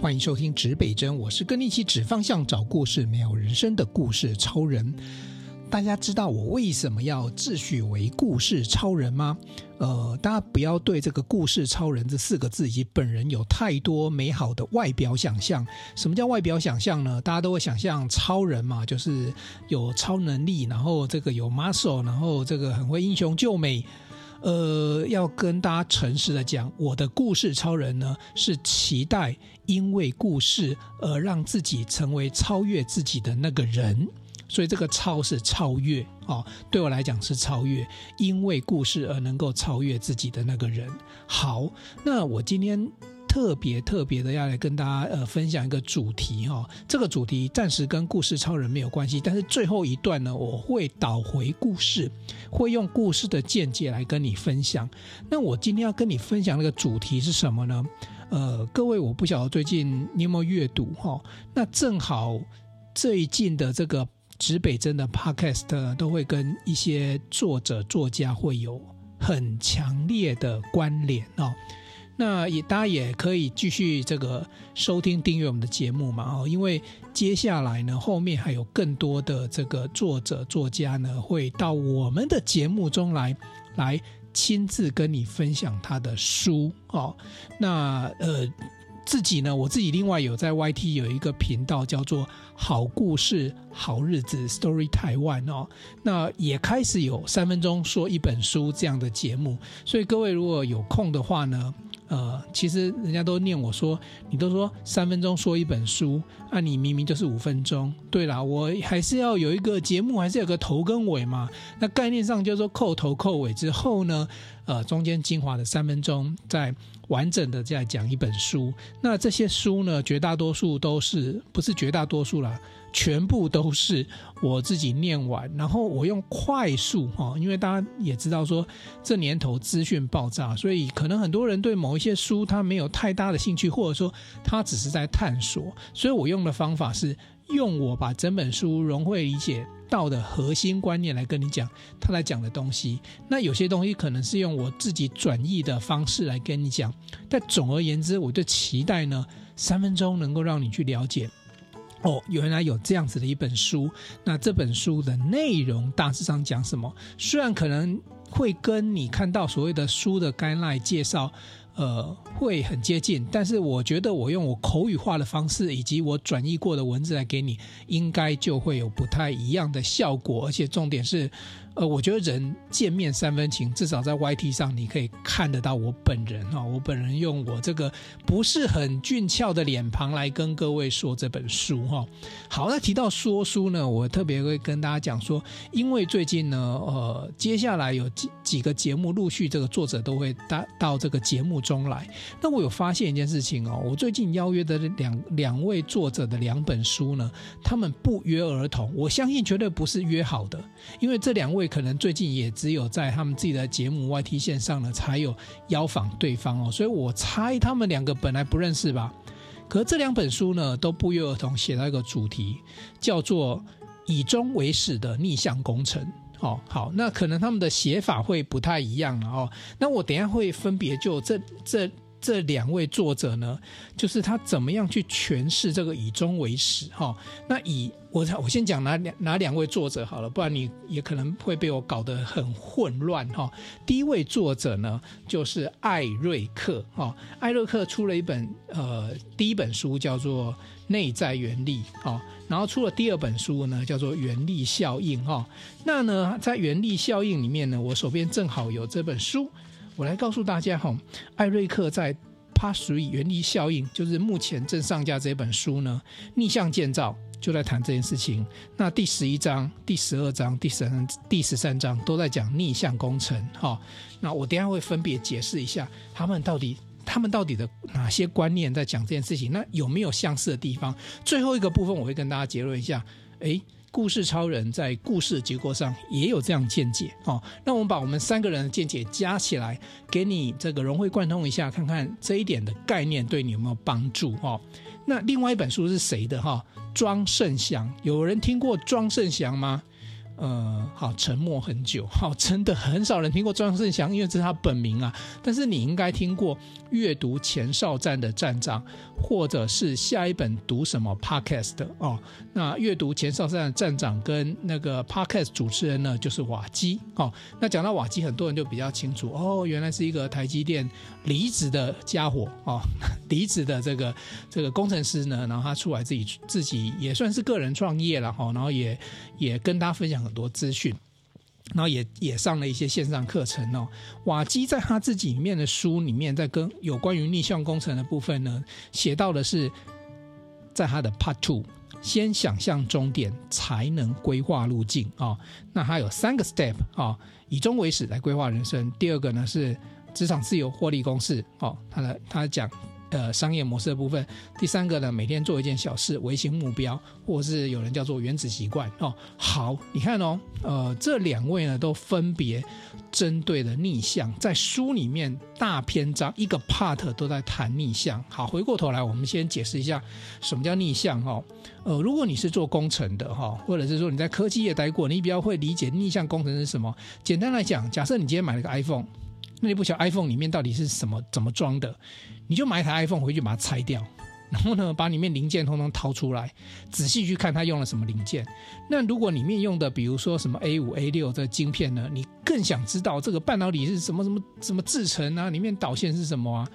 欢迎收听指北针，我是跟你一起指方向、找故事、没有人生的故事超人。大家知道我为什么要自诩为故事超人吗？呃，大家不要对这个故事超人这四个字以及本人有太多美好的外表想象。什么叫外表想象呢？大家都会想象超人嘛，就是有超能力，然后这个有 muscle，然后这个很会英雄救美。呃，要跟大家诚实的讲，我的故事超人呢，是期待因为故事而让自己成为超越自己的那个人。所以这个超是超越哦，对我来讲是超越，因为故事而能够超越自己的那个人。好，那我今天特别特别的要来跟大家呃分享一个主题哈、哦，这个主题暂时跟故事超人没有关系，但是最后一段呢，我会导回故事，会用故事的见解来跟你分享。那我今天要跟你分享那个主题是什么呢？呃，各位我不晓得最近你有没有阅读哈、哦，那正好最近的这个。指北针的 Podcast 都会跟一些作者、作家会有很强烈的关联哦。那也大家也可以继续这个收听、订阅我们的节目嘛哦，因为接下来呢，后面还有更多的这个作者、作家呢，会到我们的节目中来，来亲自跟你分享他的书哦。那呃。自己呢，我自己另外有在 YT 有一个频道叫做“好故事好日子 Story Taiwan” 哦，那也开始有三分钟说一本书这样的节目，所以各位如果有空的话呢，呃，其实人家都念我说，你都说三分钟说一本书，那、你明明就是五分钟。对啦，我还是要有一个节目，还是有个头跟尾嘛。那概念上就是说扣头扣尾之后呢，呃，中间精华的三分钟在。完整的再讲一本书，那这些书呢，绝大多数都是不是绝大多数啦，全部都是我自己念完，然后我用快速哈，因为大家也知道说这年头资讯爆炸，所以可能很多人对某一些书他没有太大的兴趣，或者说他只是在探索，所以我用的方法是用我把整本书融会理解到的核心观念来跟你讲，他来讲的东西。那有些东西可能是用我自己转译的方式来跟你讲。但总而言之，我就期待呢，三分钟能够让你去了解。哦，原来有这样子的一本书。那这本书的内容大致上讲什么？虽然可能会跟你看到所谓的书的概那介绍。呃，会很接近，但是我觉得我用我口语化的方式，以及我转译过的文字来给你，应该就会有不太一样的效果，而且重点是。呃，我觉得人见面三分情，至少在 YT 上你可以看得到我本人哈，我本人用我这个不是很俊俏的脸庞来跟各位说这本书哈。好，那提到说书呢，我特别会跟大家讲说，因为最近呢，呃，接下来有几几个节目陆续这个作者都会到到这个节目中来。那我有发现一件事情哦，我最近邀约的两两位作者的两本书呢，他们不约而同，我相信绝对不是约好的，因为这两位。可能最近也只有在他们自己的节目 YT 线上呢，才有邀访对方哦，所以我猜他们两个本来不认识吧。可这两本书呢，都不约而同写到一个主题，叫做“以终为始的逆向工程”。哦，好，那可能他们的写法会不太一样了哦。那我等下会分别就这这。这两位作者呢，就是他怎么样去诠释这个以终为始哈？那以我我先讲哪两哪两位作者好了，不然你也可能会被我搞得很混乱哈。第一位作者呢，就是艾瑞克哈。艾瑞克出了一本呃第一本书叫做《内在原力》哈，然后出了第二本书呢叫做《原力效应》哈。那呢在《原力效应》里面呢，我手边正好有这本书。我来告诉大家哈，艾瑞克在《p a s Three 原理效应》就是目前正上架这本书呢，逆向建造就在谈这件事情。那第十一章、第十二章、第十三、第十三章都在讲逆向工程哈。那我等下会分别解释一下他们到底他们到底的哪些观念在讲这件事情，那有没有相似的地方？最后一个部分我会跟大家结论一下，诶。故事超人在故事结构上也有这样见解哦。那我们把我们三个人的见解加起来，给你这个融会贯通一下，看看这一点的概念对你有没有帮助哦。那另外一本书是谁的哈？庄胜祥，有人听过庄胜祥吗？呃，好，沉默很久，好，真的很少人听过庄胜祥，因为这是他本名啊。但是你应该听过阅读前哨站的站长，或者是下一本读什么 Podcast 哦。那阅读前哨站的站长跟那个 Podcast 主持人呢，就是瓦基哦。那讲到瓦基，很多人就比较清楚哦，原来是一个台积电离职的家伙哦，离职的这个这个工程师呢，然后他出来自己自己也算是个人创业了哈，然后也也跟大家分享。很多资讯，然后也也上了一些线上课程哦。瓦基在他自己里面的书里面，在跟有关于逆向工程的部分呢，写到的是，在他的 Part Two，先想象终点，才能规划路径啊、哦。那他有三个 Step 啊、哦，以终为始来规划人生。第二个呢是职场自由获利公式哦，他的他讲。呃，商业模式的部分，第三个呢，每天做一件小事，微型目标，或是有人叫做原子习惯哦。好，你看哦，呃，这两位呢，都分别针对了逆向，在书里面大篇章一个 part 都在谈逆向。好，回过头来，我们先解释一下什么叫逆向哦。呃，如果你是做工程的哈，或者是说你在科技业待过，你比较会理解逆向工程是什么。简单来讲，假设你今天买了个 iPhone。那你不晓得 iPhone 里面到底是什么怎么装的，你就买一台 iPhone 回去把它拆掉，然后呢，把里面零件通通掏出来，仔细去看它用了什么零件。那如果里面用的，比如说什么 A 五 A 六这晶片呢，你更想知道这个半导体是什么什么什么制成啊，里面导线是什么啊？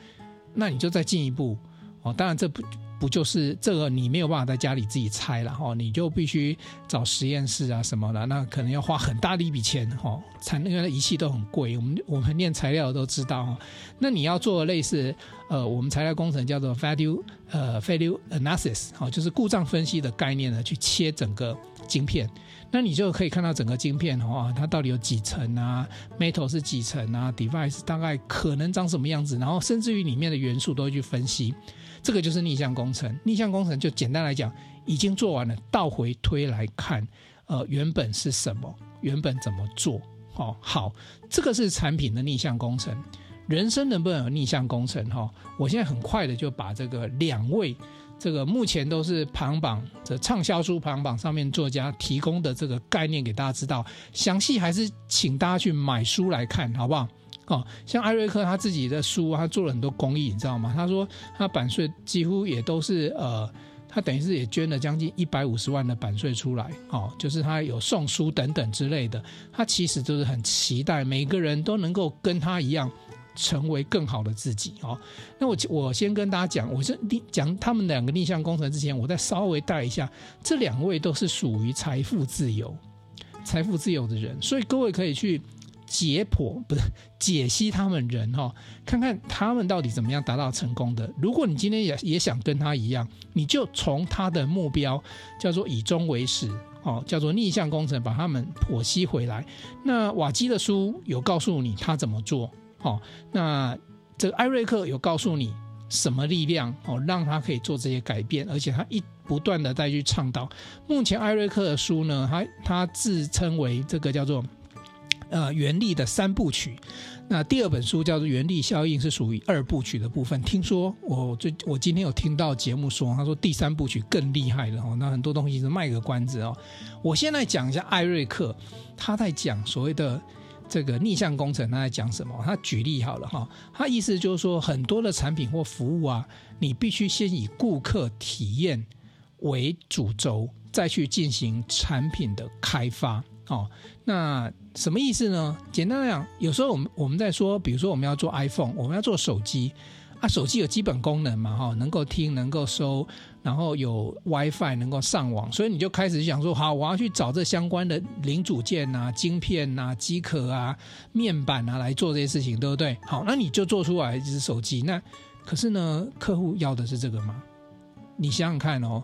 那你就再进一步哦，当然这不。不就是这个？你没有办法在家里自己拆了哈，你就必须找实验室啊什么的，那可能要花很大的一笔钱哈，才因为仪器都很贵。我们我们念材料都知道哈。那你要做类似呃，我们材料工程叫做 value 呃 value analysis 哈，就是故障分析的概念呢，去切整个晶片，那你就可以看到整个晶片的话，它到底有几层啊，metal 是几层啊，device 大概可能长什么样子，然后甚至于里面的元素都会去分析。这个就是逆向工程，逆向工程就简单来讲，已经做完了，倒回推来看，呃，原本是什么，原本怎么做，哦，好，这个是产品的逆向工程，人生能不能有逆向工程？哈，我现在很快的就把这个两位，这个目前都是排行榜这畅销书排行榜上面作家提供的这个概念给大家知道，详细还是请大家去买书来看，好不好？哦，像艾瑞克他自己的书，他做了很多公益，你知道吗？他说他版税几乎也都是呃，他等于是也捐了将近一百五十万的版税出来，哦，就是他有送书等等之类的。他其实就是很期待每个人都能够跟他一样成为更好的自己。哦，那我我先跟大家讲，我是讲他们两个逆向工程之前，我再稍微带一下，这两位都是属于财富自由、财富自由的人，所以各位可以去。解剖不是解析他们人哈，看看他们到底怎么样达到成功的。如果你今天也也想跟他一样，你就从他的目标叫做以终为始哦，叫做逆向工程，把他们剖析回来。那瓦基的书有告诉你他怎么做哦，那这个艾瑞克有告诉你什么力量哦，让他可以做这些改变，而且他一不断的再去倡导。目前艾瑞克的书呢，他他自称为这个叫做。呃，原力的三部曲，那第二本书叫做《原力效应》，是属于二部曲的部分。听说我最我今天有听到节目说，他说第三部曲更厉害了哦。那很多东西是卖个关子哦。我先来讲一下艾瑞克，他在讲所谓的这个逆向工程，他在讲什么？他举例好了哈，他意思就是说，很多的产品或服务啊，你必须先以顾客体验为主轴，再去进行产品的开发。哦，那什么意思呢？简单来讲，有时候我们我们在说，比如说我们要做 iPhone，我们要做手机啊，手机有基本功能嘛，哈，能够听，能够收，然后有 WiFi，能够上网，所以你就开始想说，好，我要去找这相关的零组件啊、晶片啊、机壳啊、面板啊来做这些事情，对不对？好，那你就做出来一只手机，那可是呢，客户要的是这个吗？你想想看哦。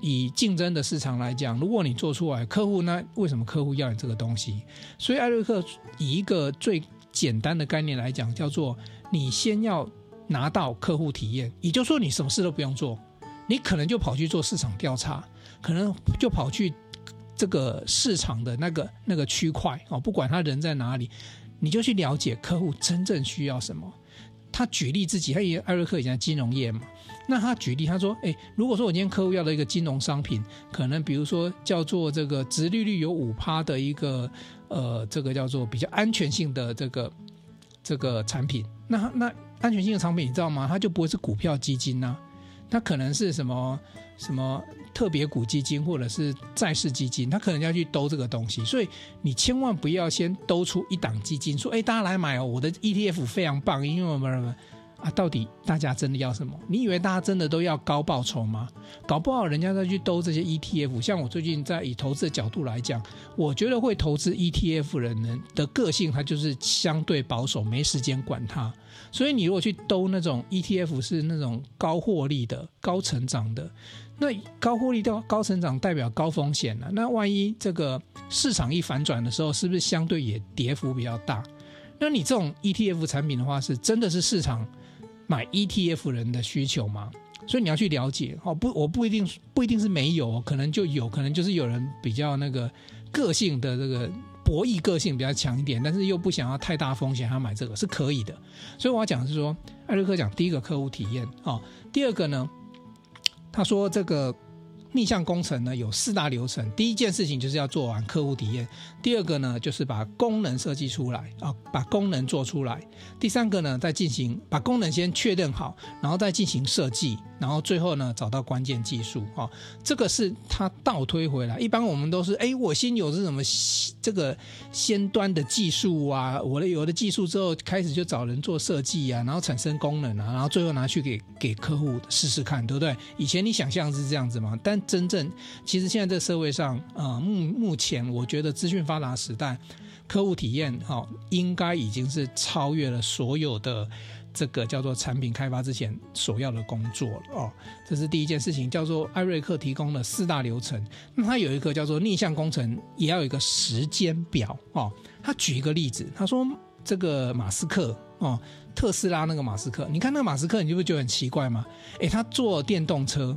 以竞争的市场来讲，如果你做出来，客户那为什么客户要你这个东西？所以艾瑞克以一个最简单的概念来讲，叫做你先要拿到客户体验，也就是说你什么事都不用做，你可能就跑去做市场调查，可能就跑去这个市场的那个那个区块哦，不管他人在哪里，你就去了解客户真正需要什么。他举例自己，他也艾瑞克以前在金融业嘛，那他举例他说，哎，如果说我今天客户要的一个金融商品，可能比如说叫做这个殖利率有五趴的一个呃，这个叫做比较安全性的这个这个产品，那那安全性的产品你知道吗？它就不会是股票基金呐、它可能是什么什么特别股基金或者是债市基金，它可能要去兜这个东西，所以你千万不要先兜出一档基金，说哎，大家来买哦，我的 ETF 非常棒，因为什么什么。啊，到底大家真的要什么？你以为大家真的都要高报酬吗？搞不好人家再去兜这些 ETF。像我最近在以投资的角度来讲，我觉得会投资 ETF 的人的个性，他就是相对保守，没时间管它。所以你如果去兜那种 ETF 是那种高获利的、高成长的，那高获利到高成长代表高风险了。那万一这个市场一反转的时候，是不是相对也跌幅比较大？那你这种 ETF 产品的话，是真的是市场。买 ETF 人的需求嘛，所以你要去了解哦。不，我不一定不一定是没有，可能就有可能就是有人比较那个个性的这个博弈个性比较强一点，但是又不想要太大风险，他买这个是可以的。所以我要讲的是说，艾瑞克讲第一个客户体验哦，第二个呢，他说这个。逆向工程呢，有四大流程，第一件事情就是要做完客户体验，第二个呢就是把功能设计出来啊，把功能做出来，第三个呢再进行把功能先确认好，然后再进行设计，然后最后呢找到关键技术啊，这个是它倒推回来。一般我们都是哎，我先有这什么这个先端的技术啊，我的有的技术之后开始就找人做设计啊，然后产生功能啊，然后最后拿去给给客户试试看，对不对？以前你想象是这样子嘛？但真正其实现在这社会上，呃，目目前我觉得资讯发达时代，客户体验哈、哦，应该已经是超越了所有的这个叫做产品开发之前所要的工作了哦。这是第一件事情，叫做艾瑞克提供了四大流程。那他有一个叫做逆向工程，也要有一个时间表哦。他举一个例子，他说这个马斯克哦，特斯拉那个马斯克，你看那个马斯克，你就会觉得很奇怪吗？诶，他做电动车。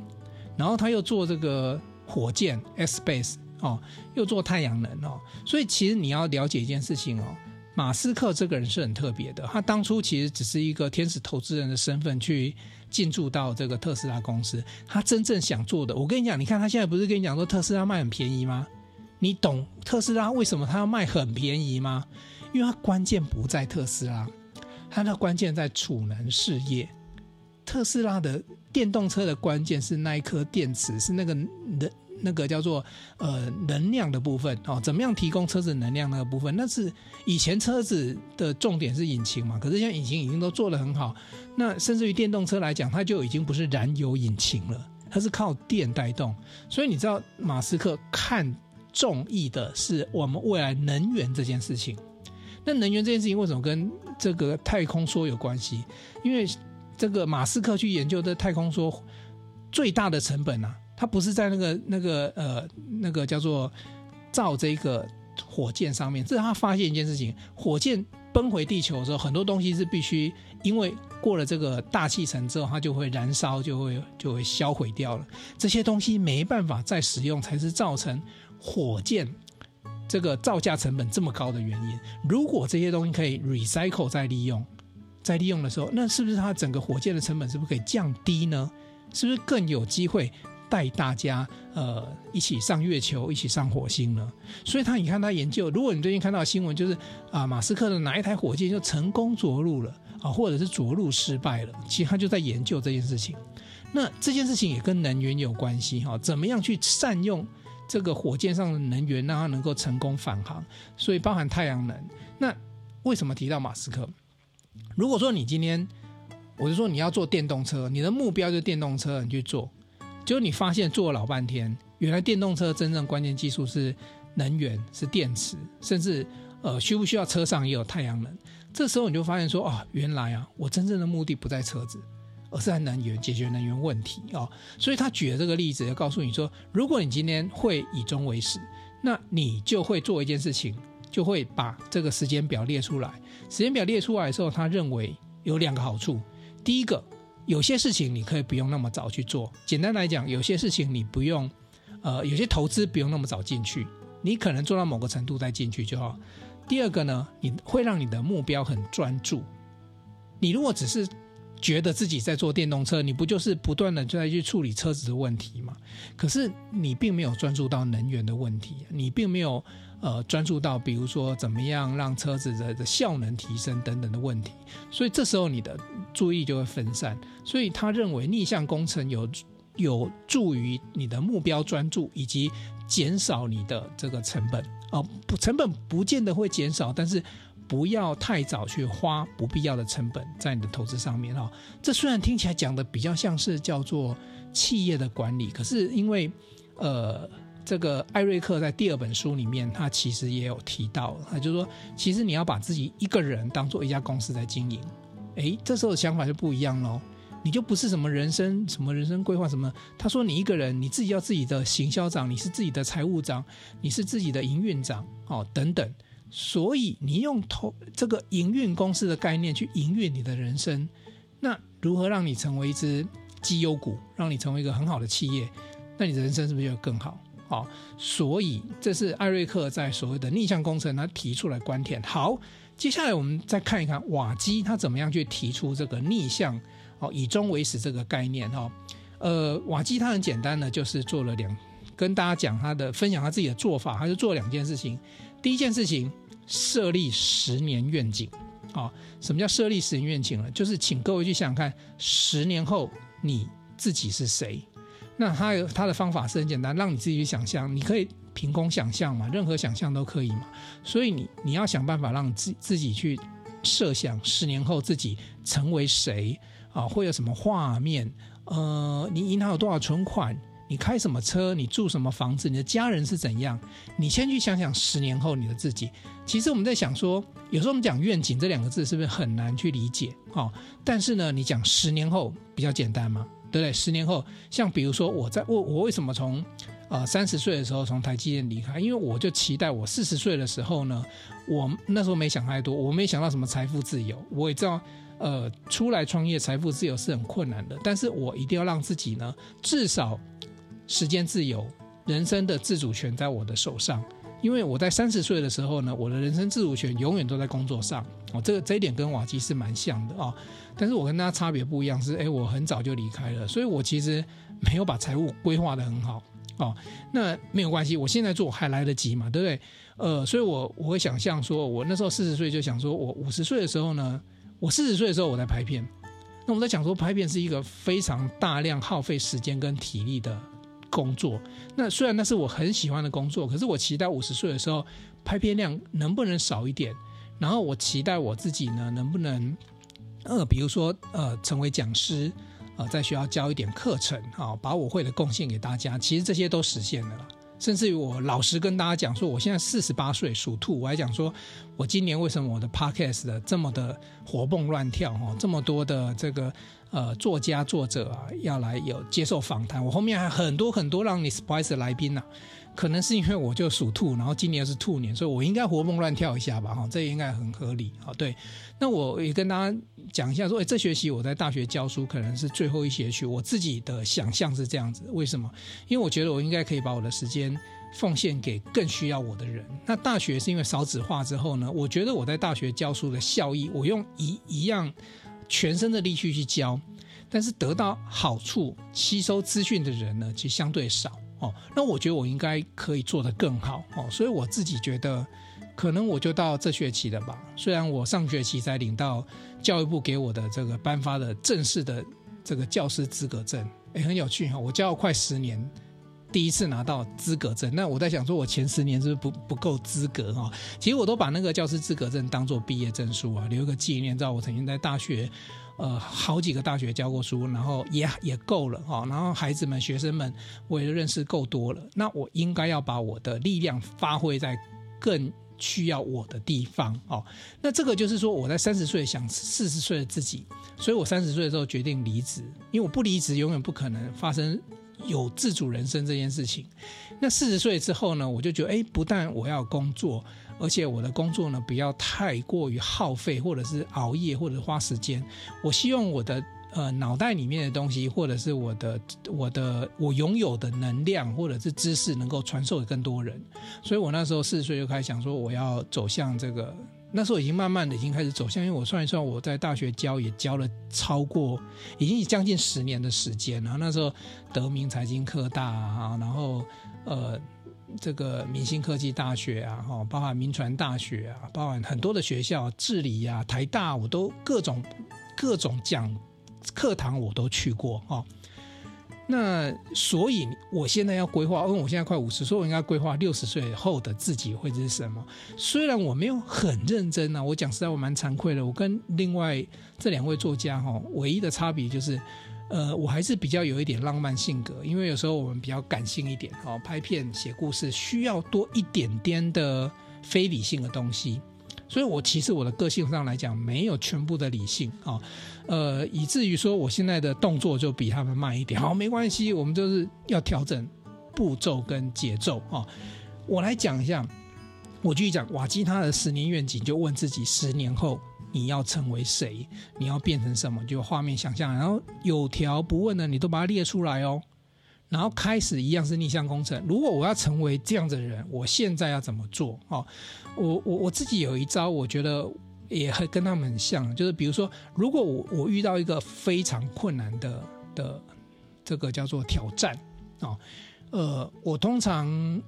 然后他又做这个火箭，Space 哦，又做太阳能哦，所以其实你要了解一件事情哦，马斯克这个人是很特别的。他当初其实只是一个天使投资人的身份去进驻到这个特斯拉公司。他真正想做的，我跟你讲，你看他现在不是跟你讲说特斯拉卖很便宜吗？你懂特斯拉为什么他要卖很便宜吗？因为他关键不在特斯拉，他的关键在储能事业。特斯拉的电动车的关键是那一颗电池，是那个能那个叫做呃能量的部分哦，怎么样提供车子能量那个部分？那是以前车子的重点是引擎嘛，可是现在引擎已经都做得很好，那甚至于电动车来讲，它就已经不是燃油引擎了，它是靠电带动。所以你知道马斯克看重意的是我们未来能源这件事情。那能源这件事情为什么跟这个太空梭有关系？因为这个马斯克去研究的太空梭最大的成本啊，它不是在那个那个呃那个叫做造这个火箭上面，这是他发现一件事情：火箭奔回地球的时候，很多东西是必须因为过了这个大气层之后，它就会燃烧，就会就会销毁掉了。这些东西没办法再使用，才是造成火箭这个造价成本这么高的原因。如果这些东西可以 recycle 再利用。在利用的时候，那是不是它整个火箭的成本是不是可以降低呢？是不是更有机会带大家呃一起上月球、一起上火星呢？所以他你看他研究，如果你最近看到新闻就是啊，马斯克的哪一台火箭就成功着陆了啊，或者是着陆失败了，其实他就在研究这件事情。那这件事情也跟能源有关系哈，怎么样去善用这个火箭上的能源，让它能够成功返航？所以包含太阳能。那为什么提到马斯克？如果说你今天，我就说你要做电动车，你的目标就是电动车，你去做，结果你发现做了老半天，原来电动车真正关键技术是能源，是电池，甚至呃需不需要车上也有太阳能。这时候你就发现说，哦，原来啊，我真正的目的不在车子，而是在能源，解决能源问题哦。所以他举了这个例子，要告诉你说，如果你今天会以终为始，那你就会做一件事情。就会把这个时间表列出来。时间表列出来的时候，他认为有两个好处。第一个，有些事情你可以不用那么早去做。简单来讲，有些事情你不用，呃，有些投资不用那么早进去，你可能做到某个程度再进去就好。第二个呢，你会让你的目标很专注。你如果只是觉得自己在做电动车，你不就是不断的在去处理车子的问题吗？可是你并没有专注到能源的问题，你并没有呃专注到比如说怎么样让车子的的效能提升等等的问题，所以这时候你的注意就会分散。所以他认为逆向工程有。有助于你的目标专注，以及减少你的这个成本哦。不，成本不见得会减少，但是不要太早去花不必要的成本在你的投资上面哈。这虽然听起来讲的比较像是叫做企业的管理，可是因为呃，这个艾瑞克在第二本书里面，他其实也有提到，他就是说，其实你要把自己一个人当做一家公司在经营，诶，这时候的想法就不一样喽。你就不是什么人生什么人生规划什么？他说你一个人，你自己要自己的行销长，你是自己的财务长，你是自己的营运长，哦等等。所以你用投这个营运公司的概念去营运你的人生，那如何让你成为一只绩优股，让你成为一个很好的企业？那你的人生是不是就更好？好，所以这是艾瑞克在所谓的逆向工程他提出来观点。好，接下来我们再看一看瓦基他怎么样去提出这个逆向。哦，以终为始这个概念哈，呃，瓦基他很简单的，就是做了两，跟大家讲他的分享他自己的做法，他就做了两件事情。第一件事情，设立十年愿景。啊，什么叫设立十年愿景呢？就是请各位去想想看，十年后你自己是谁？那他有他的方法是很简单，让你自己去想象，你可以凭空想象嘛，任何想象都可以嘛。所以你你要想办法让自自己去设想十年后自己成为谁。啊，会有什么画面？呃，你银行有多少存款？你开什么车？你住什么房子？你的家人是怎样？你先去想想十年后你的自己。其实我们在想说，有时候我们讲愿景这两个字是不是很难去理解？哦，但是呢，你讲十年后比较简单嘛，对不对？十年后，像比如说我在我我为什么从呃三十岁的时候从台积电离开？因为我就期待我四十岁的时候呢，我那时候没想太多，我没想到什么财富自由，我也知道。呃，出来创业，财富自由是很困难的，但是我一定要让自己呢，至少时间自由，人生的自主权在我的手上。因为我在三十岁的时候呢，我的人生自主权永远都在工作上。哦，这个这一点跟瓦基是蛮像的啊、但是我跟他差别不一样是，哎，我很早就离开了，所以我其实没有把财务规划得很好。哦，那没有关系，我现在做还来得及嘛，对不对？呃，所以我我会想象说，我那时候四十岁就想说，我五十岁的时候呢。我四十岁的时候，我在拍片。那我在讲说，拍片是一个非常大量耗费时间跟体力的工作。那虽然那是我很喜欢的工作，可是我期待五十岁的时候，拍片量能不能少一点？然后我期待我自己呢，能不能呃，比如说呃，成为讲师，呃，在学校教一点课程，啊，把我会的贡献给大家。其实这些都实现了。甚至于我老实跟大家讲说，我现在四十八岁属兔，我还讲说，我今年为什么我的 podcast 的这么的活蹦乱跳哈，这么多的这个呃作家作者啊要来有接受访谈，我后面还很多很多让你 surprise 的来宾呢、啊。可能是因为我就属兔，然后今年是兔年，所以我应该活蹦乱跳一下吧，哈，这应该很合理，啊，对。那我也跟大家讲一下，说，诶，这学期我在大学教书，可能是最后一学期，我自己的想象是这样子。为什么？因为我觉得我应该可以把我的时间奉献给更需要我的人。那大学是因为少子化之后呢，我觉得我在大学教书的效益，我用一一样全身的力气去教，但是得到好处、吸收资讯的人呢，其实相对少。哦，那我觉得我应该可以做得更好哦，所以我自己觉得，可能我就到这学期了吧。虽然我上学期才领到教育部给我的这个颁发的正式的这个教师资格证，诶，很有趣哈，我教了快十年，第一次拿到资格证。那我在想说，我前十年是不是不不够资格哈？其实我都把那个教师资格证当做毕业证书啊，留一个纪念，知道我曾经在大学。呃，好几个大学教过书，然后也也够了哈。然后孩子们、学生们，我也认识够多了。那我应该要把我的力量发挥在更需要我的地方哦。那这个就是说，我在三十岁想四十岁的自己，所以我三十岁的时候决定离职，因为我不离职，永远不可能发生有自主人生这件事情。那四十岁之后呢，我就觉得，哎，不但我要工作。而且我的工作呢，不要太过于耗费，或者是熬夜，或者花时间。我希望我的呃脑袋里面的东西，或者是我的我的我拥有的能量，或者是知识，能够传授给更多人。所以我那时候四十岁就开始想说，我要走向这个那时候已经慢慢的已经开始走向，因为我算一算，我在大学教也教了超过已经将近十年的时间了。那时候德明财经科大啊，然后呃这个明星科技大学啊，哈，包含民传大学啊，包含很多的学校，治理啊，台大，我都各种各种讲课堂我都去过哈。那所以，我现在要规划，因为我现在快五十，所以我应该规划六十岁后的自己会是什么？虽然我没有很认真啊，我讲实在，我蛮惭愧的。我跟另外这两位作家哈，唯一的差别就是，呃，我还是比较有一点浪漫性格，因为有时候我们比较感性一点，哦，拍片写故事需要多一点点的非理性的东西。所以，我其实我的个性上来讲，没有全部的理性啊，呃，以至于说我现在的动作就比他们慢一点。好，没关系，我们就是要调整步骤跟节奏啊。我来讲一下，我继续讲瓦基他的十年愿景，就问自己：十年后你要成为谁？你要变成什么？就画面想象，然后有条不紊的，你都把它列出来哦。然后开始一样是逆向工程。如果我要成为这样的人，我现在要怎么做？哦，我我我自己有一招，我觉得也很跟他们很像，就是比如说，如果我我遇到一个非常困难的的这个叫做挑战啊，呃，我通常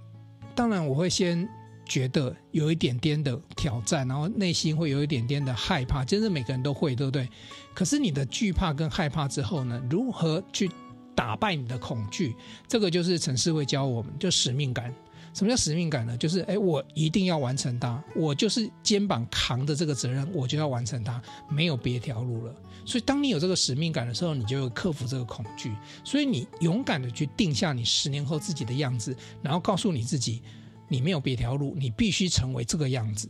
当然我会先觉得有一点点的挑战，然后内心会有一点点的害怕，其实每个人都会，对不对？可是你的惧怕跟害怕之后呢，如何去？打败你的恐惧，这个就是陈世会教我们，就使命感。什么叫使命感呢？就是哎，我一定要完成它，我就是肩膀扛着这个责任，我就要完成它，没有别条路了。所以，当你有这个使命感的时候，你就会克服这个恐惧。所以，你勇敢的去定下你十年后自己的样子，然后告诉你自己，你没有别条路，你必须成为这个样子，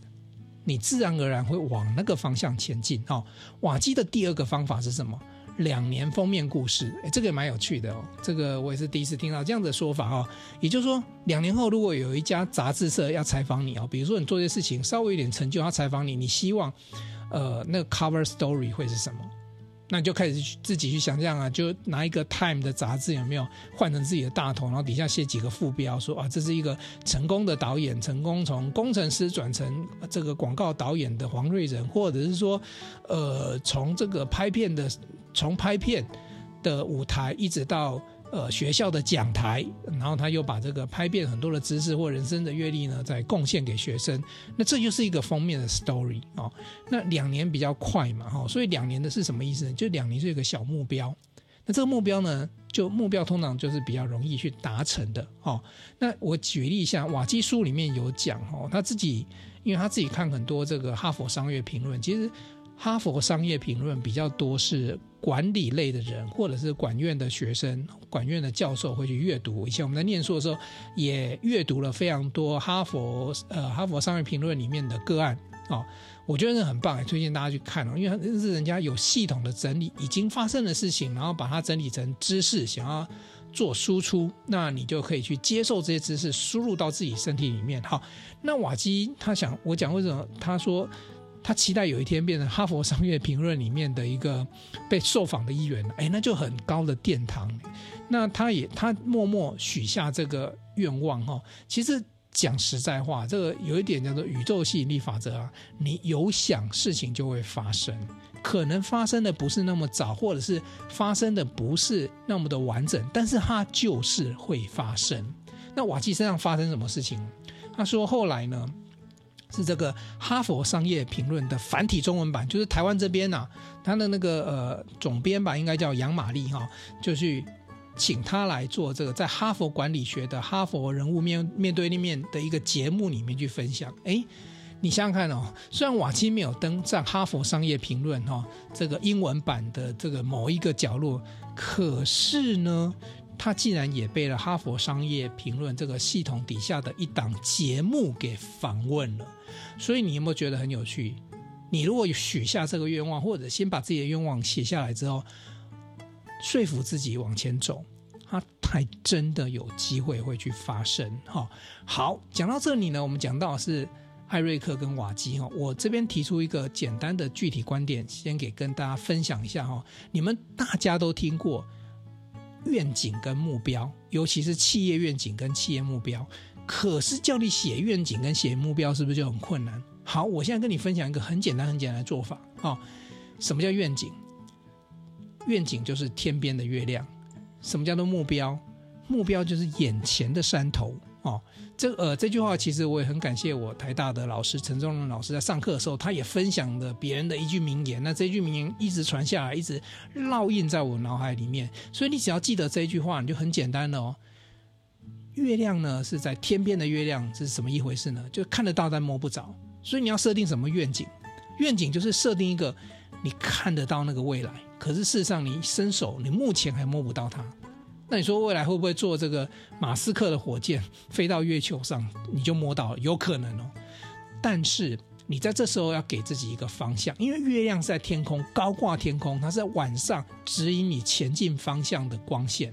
你自然而然会往那个方向前进。哦，瓦基的第二个方法是什么？两年封面故事，哎，这个也蛮有趣的哦。这个我也是第一次听到这样的说法哦。也就是说，两年后如果有一家杂志社要采访你哦，比如说你做一些事情稍微有点成就，要采访你，你希望，呃，那个 cover story 会是什么？那就开始自己去想象啊，就拿一个 Time 的杂志有没有换成自己的大头，然后底下写几个副标，说啊，这是一个成功的导演，成功从工程师转成这个广告导演的黄瑞仁，或者是说，呃，从这个拍片的。从拍片的舞台一直到呃学校的讲台，然后他又把这个拍遍很多的知识或人生的阅历呢，再贡献给学生。那这就是一个封面的 story 哦。那两年比较快嘛，哈，所以两年的是什么意思呢？就两年是一个小目标。那这个目标呢，就目标通常就是比较容易去达成的。哦，那我举例一下，瓦基书里面有讲哦，他自己因为他自己看很多这个哈佛商业评论，其实。哈佛商业评论比较多是管理类的人，或者是管院的学生、管院的教授会去阅读。以前我们在念书的时候，也阅读了非常多哈佛呃哈佛商业评论里面的个案哦，我觉得很棒，也推荐大家去看哦，因为是人家有系统的整理已经发生的事情，然后把它整理成知识，想要做输出，那你就可以去接受这些知识，输入到自己身体里面。好，那瓦基他想我讲为什么他说。他期待有一天变成《哈佛商业评论》里面的一个被受访的一员，哎，那就很高的殿堂。那他也他默默许下这个愿望哈。其实讲实在话，这个有一点叫做宇宙吸引力法则啊。你有想，事情就会发生。可能发生的不是那么早，或者是发生的不是那么的完整，但是它就是会发生。那瓦基身上发生什么事情？他说后来呢？是这个《哈佛商业评论》的繁体中文版，就是台湾这边呐、啊，他的那个呃总编吧，应该叫杨玛丽哈，就去请他来做这个在哈佛管理学的哈佛人物面面对面的一个节目里面去分享。哎，你想想看哦，虽然瓦基没有登上《哈佛商业评论》哈这个英文版的这个某一个角落，可是呢。他竟然也被了《哈佛商业评论》这个系统底下的一档节目给访问了，所以你有没有觉得很有趣？你如果许下这个愿望，或者先把自己的愿望写下来之后，说服自己往前走，它还真的有机会会去发生。哈，好，讲到这里呢，我们讲到是艾瑞克跟瓦基哈，我这边提出一个简单的具体观点，先给跟大家分享一下哈，你们大家都听过。愿景跟目标，尤其是企业愿景跟企业目标，可是叫你写愿景跟写目标，是不是就很困难？好，我现在跟你分享一个很简单、很简单的做法哦。什么叫愿景？愿景就是天边的月亮。什么叫做目标？目标就是眼前的山头哦。这呃这句话其实我也很感谢我台大的老师陈忠荣老师在上课的时候，他也分享了别人的一句名言。那这句名言一直传下来，一直烙印在我脑海里面。所以你只要记得这句话，你就很简单了哦。月亮呢是在天边的月亮，这是什么一回事呢？就看得到但摸不着。所以你要设定什么愿景？愿景就是设定一个你看得到那个未来，可是事实上你伸手你目前还摸不到它。那你说未来会不会坐这个马斯克的火箭飞到月球上，你就摸到？有可能哦。但是你在这时候要给自己一个方向，因为月亮是在天空高挂天空，它是在晚上指引你前进方向的光线。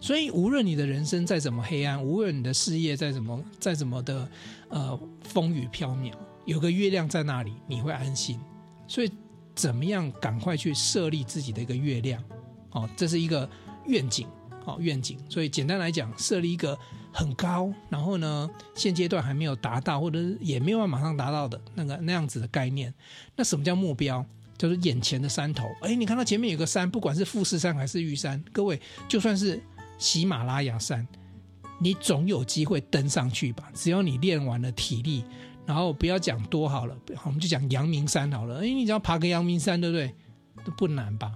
所以，无论你的人生再怎么黑暗，无论你的事业再怎么再怎么的呃风雨飘渺，有个月亮在那里，你会安心。所以，怎么样赶快去设立自己的一个月亮？哦，这是一个愿景，哦，愿景。所以，简单来讲，设立一个很高，然后呢，现阶段还没有达到，或者是也没有办法马上达到的那个那样子的概念。那什么叫目标？就是眼前的山头。哎，你看到前面有个山，不管是富士山还是玉山，各位就算是。喜马拉雅山，你总有机会登上去吧？只要你练完了体力，然后不要讲多好了，我们就讲阳明山好了。哎你只要爬个阳明山，对不对？都不难吧？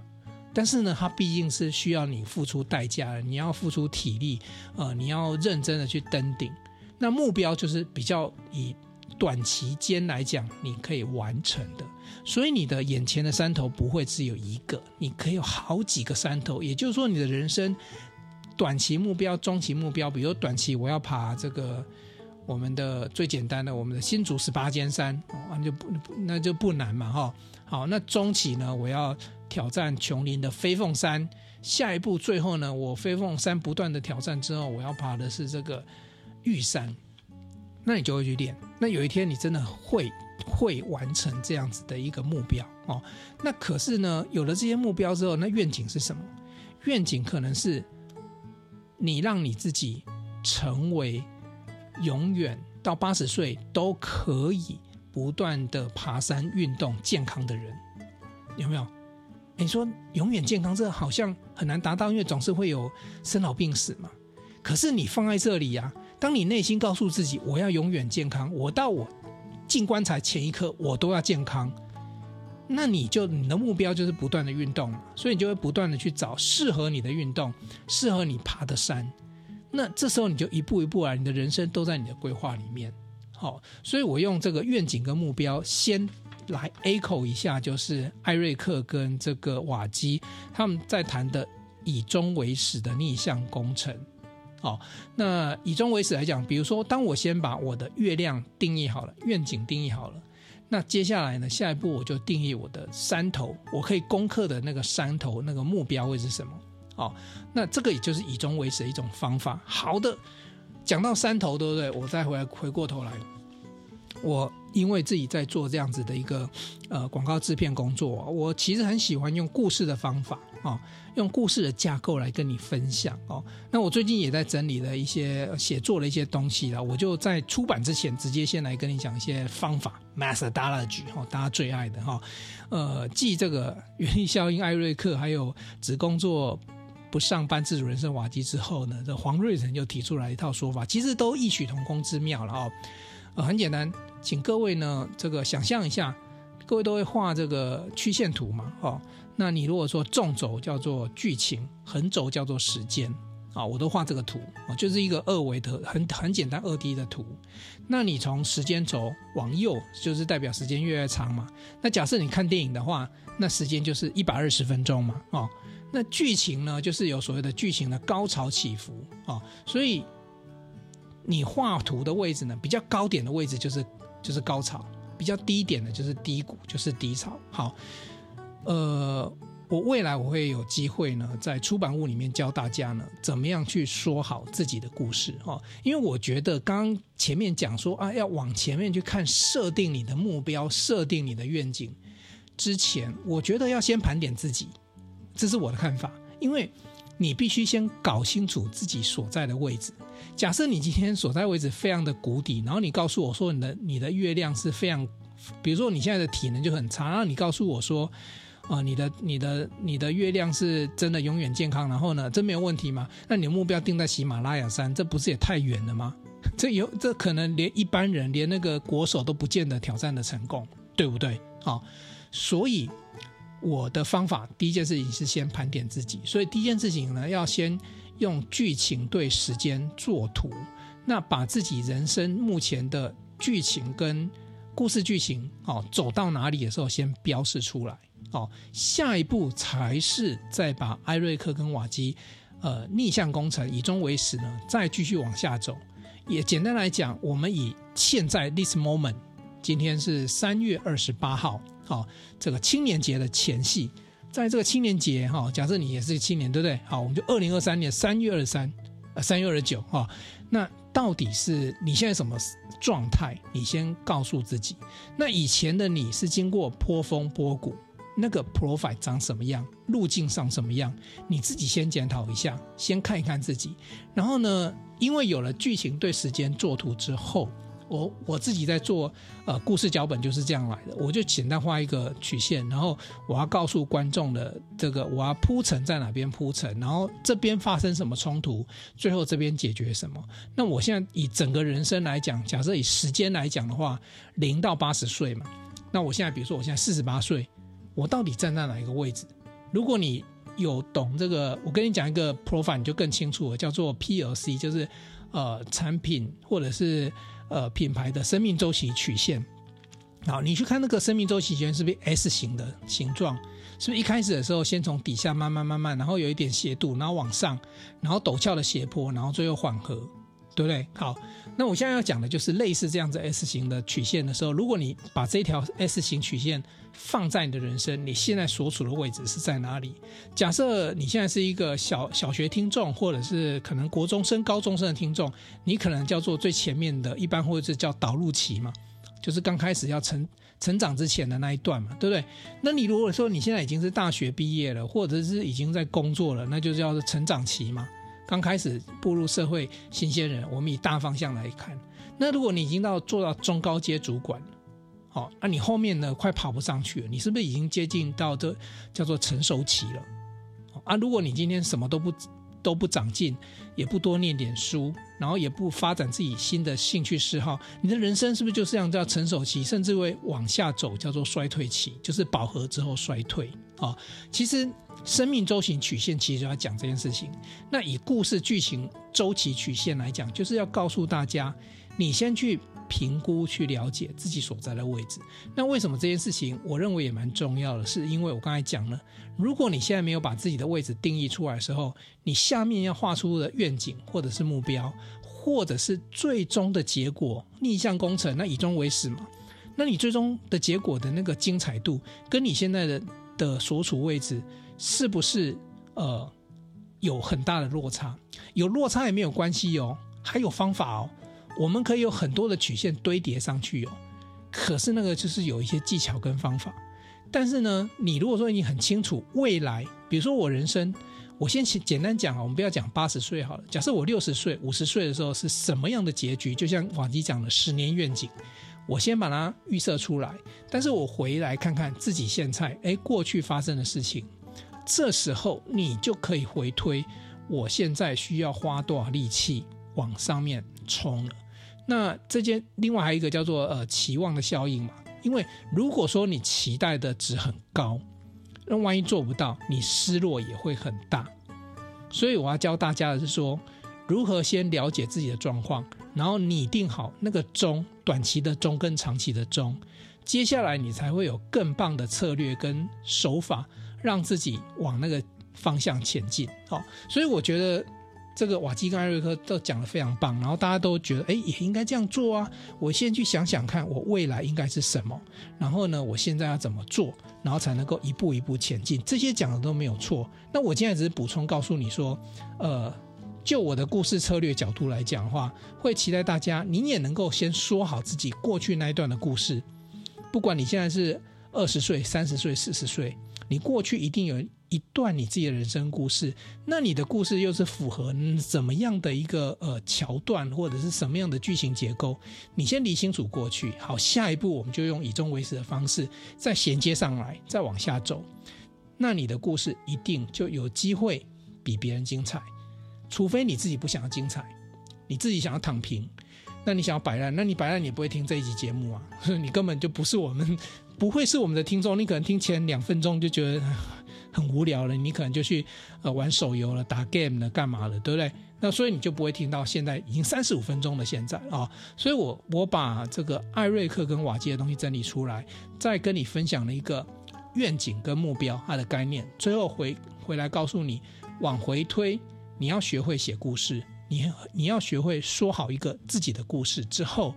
但是呢，它毕竟是需要你付出代价的，你要付出体力，呃，你要认真的去登顶。那目标就是比较以短期间来讲，你可以完成的。所以你的眼前的山头不会只有一个，你可以有好几个山头。也就是说，你的人生。短期目标、中期目标，比如短期我要爬这个我们的最简单的我们的新竹十八尖山，那就不那就不难嘛哈。好，那中期呢，我要挑战琼林的飞凤山。下一步最后呢，我飞凤山不断的挑战之后，我要爬的是这个玉山。那你就会去练。那有一天你真的会会完成这样子的一个目标哦。那可是呢，有了这些目标之后，那愿景是什么？愿景可能是。你让你自己成为永远到八十岁都可以不断的爬山运动健康的人，有没有？你说永远健康，这好像很难达到，因为总是会有生老病死嘛。可是你放在这里呀，当你内心告诉自己我要永远健康，我到我进棺材前一刻我都要健康。那你就你的目标就是不断的运动，所以你就会不断的去找适合你的运动，适合你爬的山。那这时候你就一步一步来，你的人生都在你的规划里面。好，所以我用这个愿景跟目标先来 echo 一下，就是艾瑞克跟这个瓦基他们在谈的以终为始的逆向工程。好，那以终为始来讲，比如说当我先把我的月亮定义好了，愿景定义好了。那接下来呢？下一步我就定义我的山头，我可以攻克的那个山头，那个目标会是什么？哦，那这个也就是以终为始的一种方法。好的，讲到山头，对不对？我再回来回过头来，我因为自己在做这样子的一个呃广告制片工作，我其实很喜欢用故事的方法啊。用故事的架构来跟你分享哦。那我最近也在整理了一些写作的一些东西了，我就在出版之前直接先来跟你讲一些方法，methodology 哈，大家最爱的哈。呃，继这个原力效应艾瑞克，还有只工作不上班自主人生瓦基之后呢，这黄瑞成就提出来一套说法，其实都异曲同工之妙了哦。呃，很简单，请各位呢这个想象一下，各位都会画这个曲线图嘛，哦。那你如果说纵轴叫做剧情，横轴叫做时间啊，我都画这个图啊，就是一个二维的很很简单二 D 的图。那你从时间轴往右，就是代表时间越来越长嘛。那假设你看电影的话，那时间就是一百二十分钟嘛，哦。那剧情呢，就是有所谓的剧情的高潮起伏啊。所以你画图的位置呢，比较高点的位置就是就是高潮，比较低点的就是低谷，就是低潮。好。呃，我未来我会有机会呢，在出版物里面教大家呢，怎么样去说好自己的故事哦。因为我觉得刚前面讲说啊，要往前面去看，设定你的目标，设定你的愿景之前，我觉得要先盘点自己，这是我的看法。因为你必须先搞清楚自己所在的位置。假设你今天所在位置非常的谷底，然后你告诉我说你的你的月亮是非常比如说你现在的体能就很差，然后你告诉我说，啊、你的你的你的月亮是真的永远健康，然后呢，这没有问题吗？那你的目标定在喜马拉雅山，这不是也太远了吗？这有这可能连一般人连那个国手都不见得挑战的成功，对不对？好，所以我的方法第一件事情是先盘点自己，所以第一件事情呢，要先用剧情对时间作图，那把自己人生目前的剧情跟故事剧情哦走到哪里的时候，先标示出来哦，下一步才是再把艾瑞克跟瓦基呃逆向工程以终为始呢，再继续往下走。也简单来讲，我们以现在 this moment，今天是三月二十八号，好，这个青年节的前夕，在这个青年节哈，假设你也是青年，对不对？好，我们就二零二三年三月二十三，呃，三月二十九哈，那到底是你现在什么状态？你先告诉自己。那以前的你是经过波峰波谷，那个 profile 长什么样，路径上什么样，你自己先检讨一下，先看一看自己，然后呢？因为有了剧情对时间作图之后，我我自己在做呃故事脚本就是这样来的。我就简单画一个曲线，然后我要告诉观众的这个我要铺陈在哪边铺陈，然后这边发生什么冲突，最后这边解决什么。那我现在以整个人生来讲，假设以时间来讲的话，零到八十岁嘛，那我现在比如说我现在四十八岁，我到底站在哪一个位置？如果你有懂这个，我跟你讲一个 profile 你就更清楚了，叫做 PLC，就是呃产品或者是呃品牌的生命周期曲线。好，你去看那个生命周期曲线是不是 S 型的形状？是不是一开始的时候先从底下慢慢慢慢，然后有一点斜度，然后往上，然后陡峭的斜坡，然后最后缓和。对不对？好，那我现在要讲的就是类似这样子 S 型的曲线的时候，如果你把这条 S 型曲线放在你的人生，你现在所处的位置是在哪里？假设你现在是一个小小学听众，或者是可能国中生、高中生的听众，你可能叫做最前面的，一般或者是叫导入期嘛，就是刚开始要成成长之前的那一段嘛，对不对？那你如果说你现在已经是大学毕业了，或者是已经在工作了，那就叫做成长期嘛。刚开始步入社会，新鲜人，我们以大方向来看。那如果你已经到做到中高阶主管了，好，那你后面呢，快跑不上去了，你是不是已经接近到这叫做成熟期了？啊，如果你今天什么都不都不长进，也不多念点书，然后也不发展自己新的兴趣嗜好，你的人生是不是就是这样叫成熟期，甚至会往下走，叫做衰退期，就是饱和之后衰退啊？其实。生命周期曲线其实要讲这件事情。那以故事剧情周期曲线来讲，就是要告诉大家，你先去评估、去了解自己所在的位置。那为什么这件事情我认为也蛮重要的？是因为我刚才讲了，如果你现在没有把自己的位置定义出来的时候，你下面要画出的愿景，或者是目标，或者是最终的结果，逆向工程，那以终为始嘛。那你最终的结果的那个精彩度，跟你现在的的所处位置。是不是呃有很大的落差？有落差也没有关系哦，还有方法哦。我们可以有很多的曲线堆叠上去哦。可是那个就是有一些技巧跟方法。但是呢，你如果说你很清楚未来，比如说我人生，我先简单讲啊，我们不要讲八十岁好了。假设我六十岁、五十岁的时候是什么样的结局？就像往期讲的十年愿景，我先把它预设出来。但是我回来看看自己现在，哎，过去发生的事情。这时候你就可以回推，我现在需要花多少力气往上面冲了。那这件另外还有一个叫做呃期望的效应嘛，因为如果说你期待的值很高，那万一做不到，你失落也会很大。所以我要教大家的是说，如何先了解自己的状况，然后拟定好那个中短期的中跟长期的中，接下来你才会有更棒的策略跟手法。让自己往那个方向前进，好，所以我觉得这个瓦基跟艾瑞克都讲得非常棒，然后大家都觉得，哎，也应该这样做啊。我先去想想看，我未来应该是什么，然后呢，我现在要怎么做，然后才能够一步一步前进。这些讲的都没有错。那我现在只是补充告诉你说，呃，就我的故事策略角度来讲的话，会期待大家，你也能够先说好自己过去那一段的故事，不管你现在是二十岁、三十岁、四十岁。你过去一定有一段你自己的人生故事，那你的故事又是符合怎么样的一个呃桥段，或者是什么样的剧情结构？你先理清楚过去，好，下一步我们就用以终为始的方式再衔接上来，再往下走，那你的故事一定就有机会比别人精彩，除非你自己不想要精彩，你自己想要躺平。那你想要摆烂，那你摆烂你也不会听这一集节目啊，你根本就不是我们，不会是我们的听众。你可能听前两分钟就觉得很无聊了，你可能就去呃玩手游了、打 game 了、干嘛了，对不对？那所以你就不会听到现在已经三十五分钟的现在啊。所以我我把这个艾瑞克跟瓦基的东西整理出来，再跟你分享了一个愿景跟目标它的概念，最后回回来告诉你，往回推，你要学会写故事。你你要学会说好一个自己的故事之后，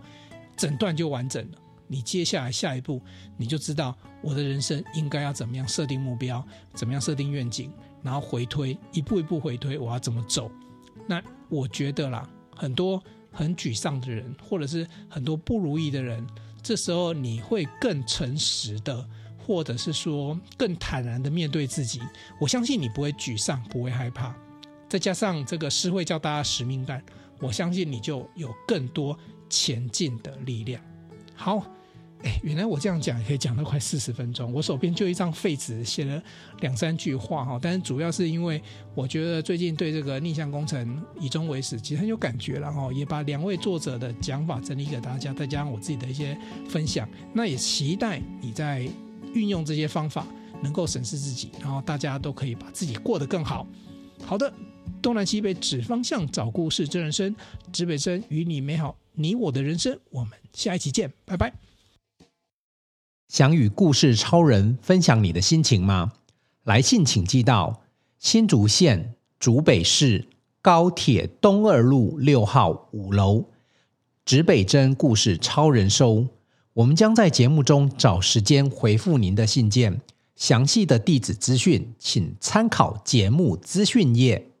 整段就完整了。你接下来下一步，你就知道我的人生应该要怎么样设定目标，怎么样设定愿景，然后回推一步一步回推，我要怎么走。那我觉得啦，很多很沮丧的人，或者是很多不如意的人，这时候你会更诚实的，或者是说更坦然的面对自己。我相信你不会沮丧，不会害怕。再加上这个诗会教大家使命感，我相信你就有更多前进的力量。好，哎，原来我这样讲也可以讲到快四十分钟。我手边就一张废纸，写了两三句话哈。但是主要是因为我觉得最近对这个逆向工程以终为始，其实很有感觉了哈。也把两位作者的讲法整理给大家，再加上我自己的一些分享。那也期待你在运用这些方法，能够审视自己，然后大家都可以把自己过得更好。好的。东南西北指方向，找故事，真人生，指北针与你美好你我的人生。我们下一期见，拜拜。想与故事超人分享你的心情吗？来信请寄到新竹县竹北市高铁东二路六号五楼，指北针故事超人收。我们将在节目中找时间回复您的信件。详细的地址资讯，请参考节目资讯页。